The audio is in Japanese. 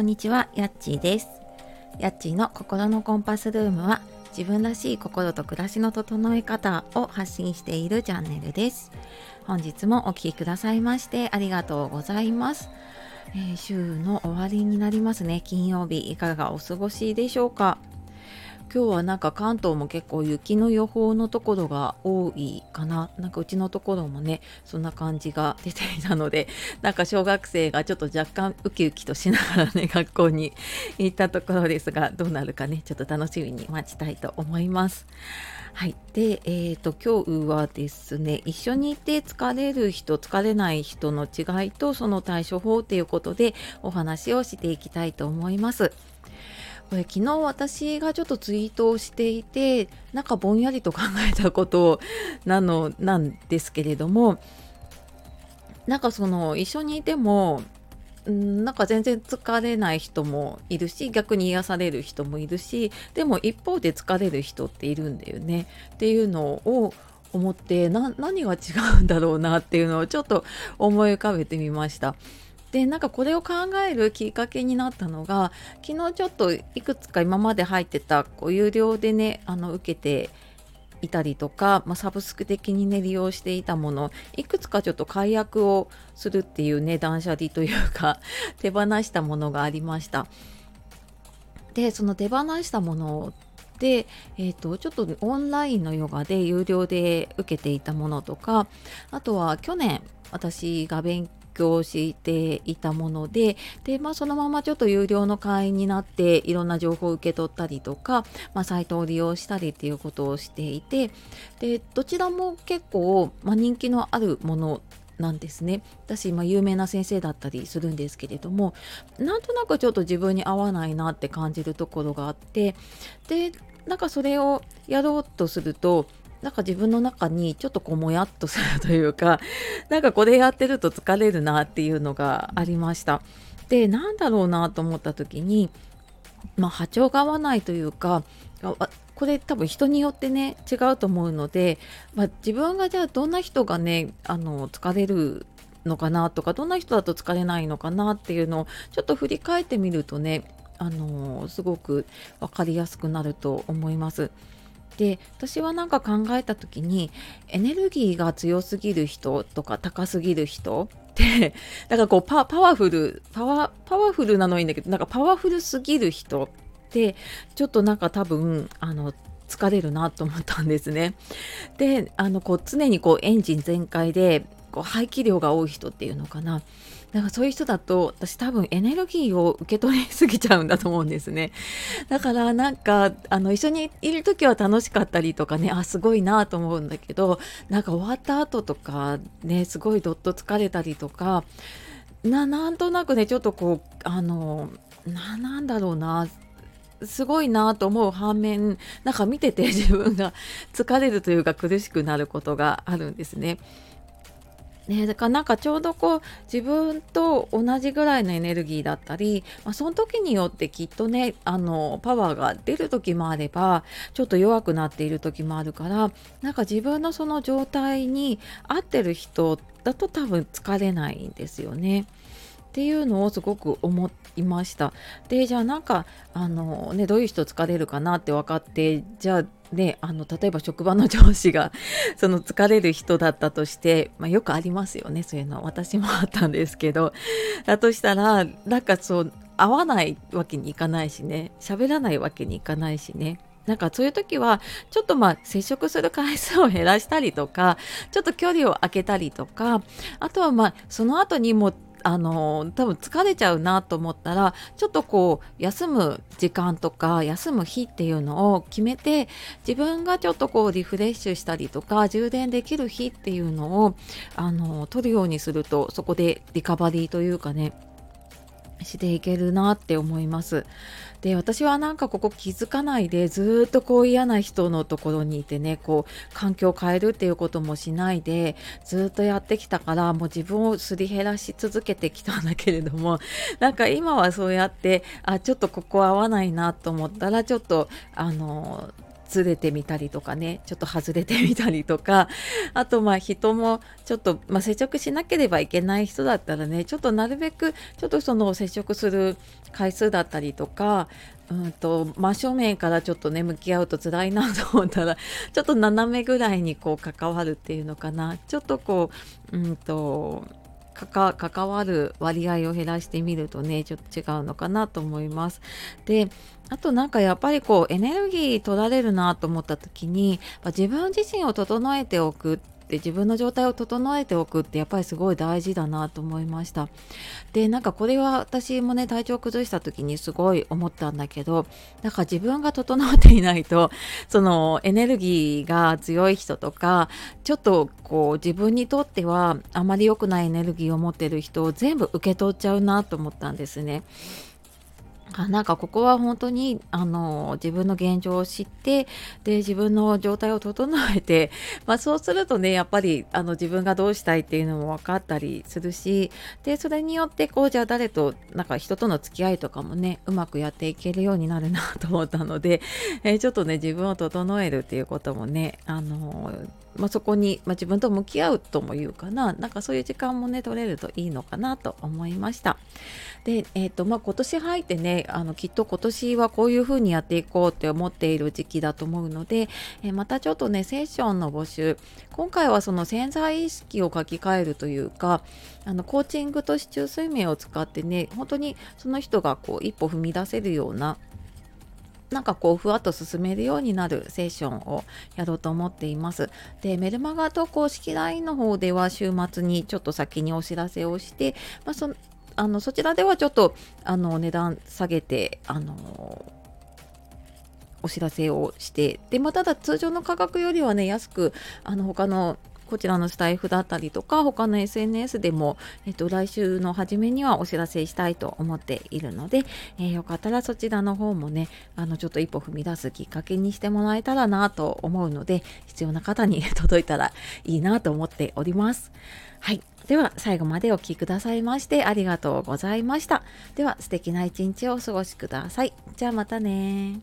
こんにちは、やっちーです。やっちーの心のコンパスルームは自分らしい心と暮らしの整え方を発信しているチャンネルです。本日もお聴きくださいましてありがとうございます。えー、週の終わりになりますね。金曜日いかがお過ごしでしょうか？今日はなんか関東も結構雪の予報のところが多いかな。なんかうちのところもね、そんな感じが出ていたので、なんか小学生がちょっと若干ウキウキとしながらね、学校に行ったところですが、どうなるかね、ちょっと楽しみに待ちたいと思います。はい。で、えっ、ー、と、今日はですね、一緒にいて疲れる人、疲れない人の違いとその対処法ということでお話をしていきたいと思います。これ昨日私がちょっとツイートをしていてなんかぼんやりと考えたことなのなんですけれどもなんかその一緒にいてもなんか全然疲れない人もいるし逆に癒される人もいるしでも一方で疲れる人っているんだよねっていうのを思って何が違うんだろうなっていうのをちょっと思い浮かべてみました。でなんかこれを考えるきっかけになったのが昨日ちょっといくつか今まで入ってたこう有料でねあの受けていたりとか、まあ、サブスク的にね利用していたものいくつかちょっと解約をするっていうね断捨離というか 手放したものがありました。でその手放したもので、えーと、ちょっとオンラインのヨガで有料で受けていたものとかあとは去年私が勉強していたものでで、まあ、そのままちょっと有料の会員になっていろんな情報を受け取ったりとか、まあ、サイトを利用したりっていうことをしていてでどちらも結構、まあ、人気のあるものなんですね。私、まあ、有名な先生だったりするんですけれどもなんとなくちょっと自分に合わないなって感じるところがあってでなんかそれをやろうとするとなんか自分の中にちょっとこうもやっとするというか なんかこれやってると疲れるなっていうのがありましたでなんだろうなと思った時にまあ波長が合わないというかこれ多分人によってね違うと思うので、まあ、自分がじゃあどんな人がねあの疲れるのかなとかどんな人だと疲れないのかなっていうのをちょっと振り返ってみるとねあのすごく分かりやすくなると思います。で私はなんか考えた時にエネルギーが強すぎる人とか高すぎる人って だからこうパワフルパワパワフルなのはいいんだけどなんかパワフルすぎる人ってちょっとなんか多分あの疲れるなと思ったんですね。であのこう常にこうエンジン全開でこう排気量が多い人っていうのかなだからそういう人だと私多分エネルギーを受け取りすぎちゃうんだと思うんですねだからなんかあの一緒にいる時は楽しかったりとかねあすごいなと思うんだけどなんか終わった後とかねすごいどっと疲れたりとかななんとなくねちょっとこうあのななんだろうなすごいなと思う反面なんか見てて自分が疲れるというか苦しくなることがあるんですね。ね、だからなんかちょうどこう自分と同じぐらいのエネルギーだったり、まあ、その時によってきっとねあのパワーが出る時もあればちょっと弱くなっている時もあるからなんか自分のその状態に合ってる人だと多分疲れないんですよね。っていうのをすごく思いました。でじゃあなんかあのねどういう人疲れるかなって分かってじゃあであの例えば職場の上司が その疲れる人だったとして、まあ、よくありますよねそういうの。私もあったんですけど。だとしたらなんかそう会わないわけにいかないしね。喋らないわけにいかないしね。なんかそういう時はちょっとまあ接触する回数を減らしたりとか ちょっと距離を空けたりとかあとはまあその後にもあの多分疲れちゃうなと思ったらちょっとこう休む時間とか休む日っていうのを決めて自分がちょっとこうリフレッシュしたりとか充電できる日っていうのをあの取るようにするとそこでリカバリーというかねしていけるなって思います。で私はなんかここ気づかないでずっとこう嫌な人のところにいてねこう環境を変えるっていうこともしないでずっとやってきたからもう自分をすり減らし続けてきたんだけれども なんか今はそうやってあちょっとここ合わないなと思ったらちょっとあのずれてみたりとかねちょっと外れてみたりとかあとまあ人もちょっと、まあ、接触しなければいけない人だったらねちょっとなるべくちょっとその接触する回数だったりとかうんと真正面からちょっとね向き合うと辛いなと思ったら ちょっと斜めぐらいにこう関わるっていうのかな。ちょっとこううんと関わる割合を減らしてみるとねちょっと違うのかなと思います。であとなんかやっぱりこうエネルギー取られるなと思った時に自分自身を整えておくって自分の状態を整えておくってやっぱりすごい大事だなと思いましたでなんかこれは私もね体調崩した時にすごい思ったんだけどだか自分が整っていないと そのエネルギーが強い人とかちょっとこう自分にとってはあまり良くないエネルギーを持ってる人を全部受け取っちゃうなと思ったんですね。あなんかここは本当にあの自分の現状を知ってで自分の状態を整えて、まあ、そうするとねやっぱりあの自分がどうしたいっていうのも分かったりするしでそれによってこうじゃあ誰となんか人との付き合いとかもねうまくやっていけるようになるなと思ったので、えー、ちょっとね自分を整えるっていうこともねあのまあ、そこに、まあ、自分と向き合うとも言うかな。なんかそういう時間もね取れるといいのかなと思いました。で、えーとまあ、今年入ってねあのきっと今年はこういうふうにやっていこうって思っている時期だと思うので、えー、またちょっとねセッションの募集今回はその潜在意識を書き換えるというかあのコーチングと市中睡眠を使ってね本当にその人がこう一歩踏み出せるようななんかこうふわっと進めるようになるセッションをやろうと思っています。でメルマガと公式 LINE の方では週末にちょっと先にお知らせをして、まあ、そあのそちらではちょっとあの値段下げてあのお知らせをしてで、ま、ただ通常の価格よりはね安くあの他のこちらのスタイフだったりとか他の SNS でも、えっと、来週の初めにはお知らせしたいと思っているので、えー、よかったらそちらの方もねあのちょっと一歩踏み出すきっかけにしてもらえたらなと思うので必要な方に 届いたらいいなと思っております。はい。では最後までお聴きくださいましてありがとうございました。では素敵な一日をお過ごしください。じゃあまたね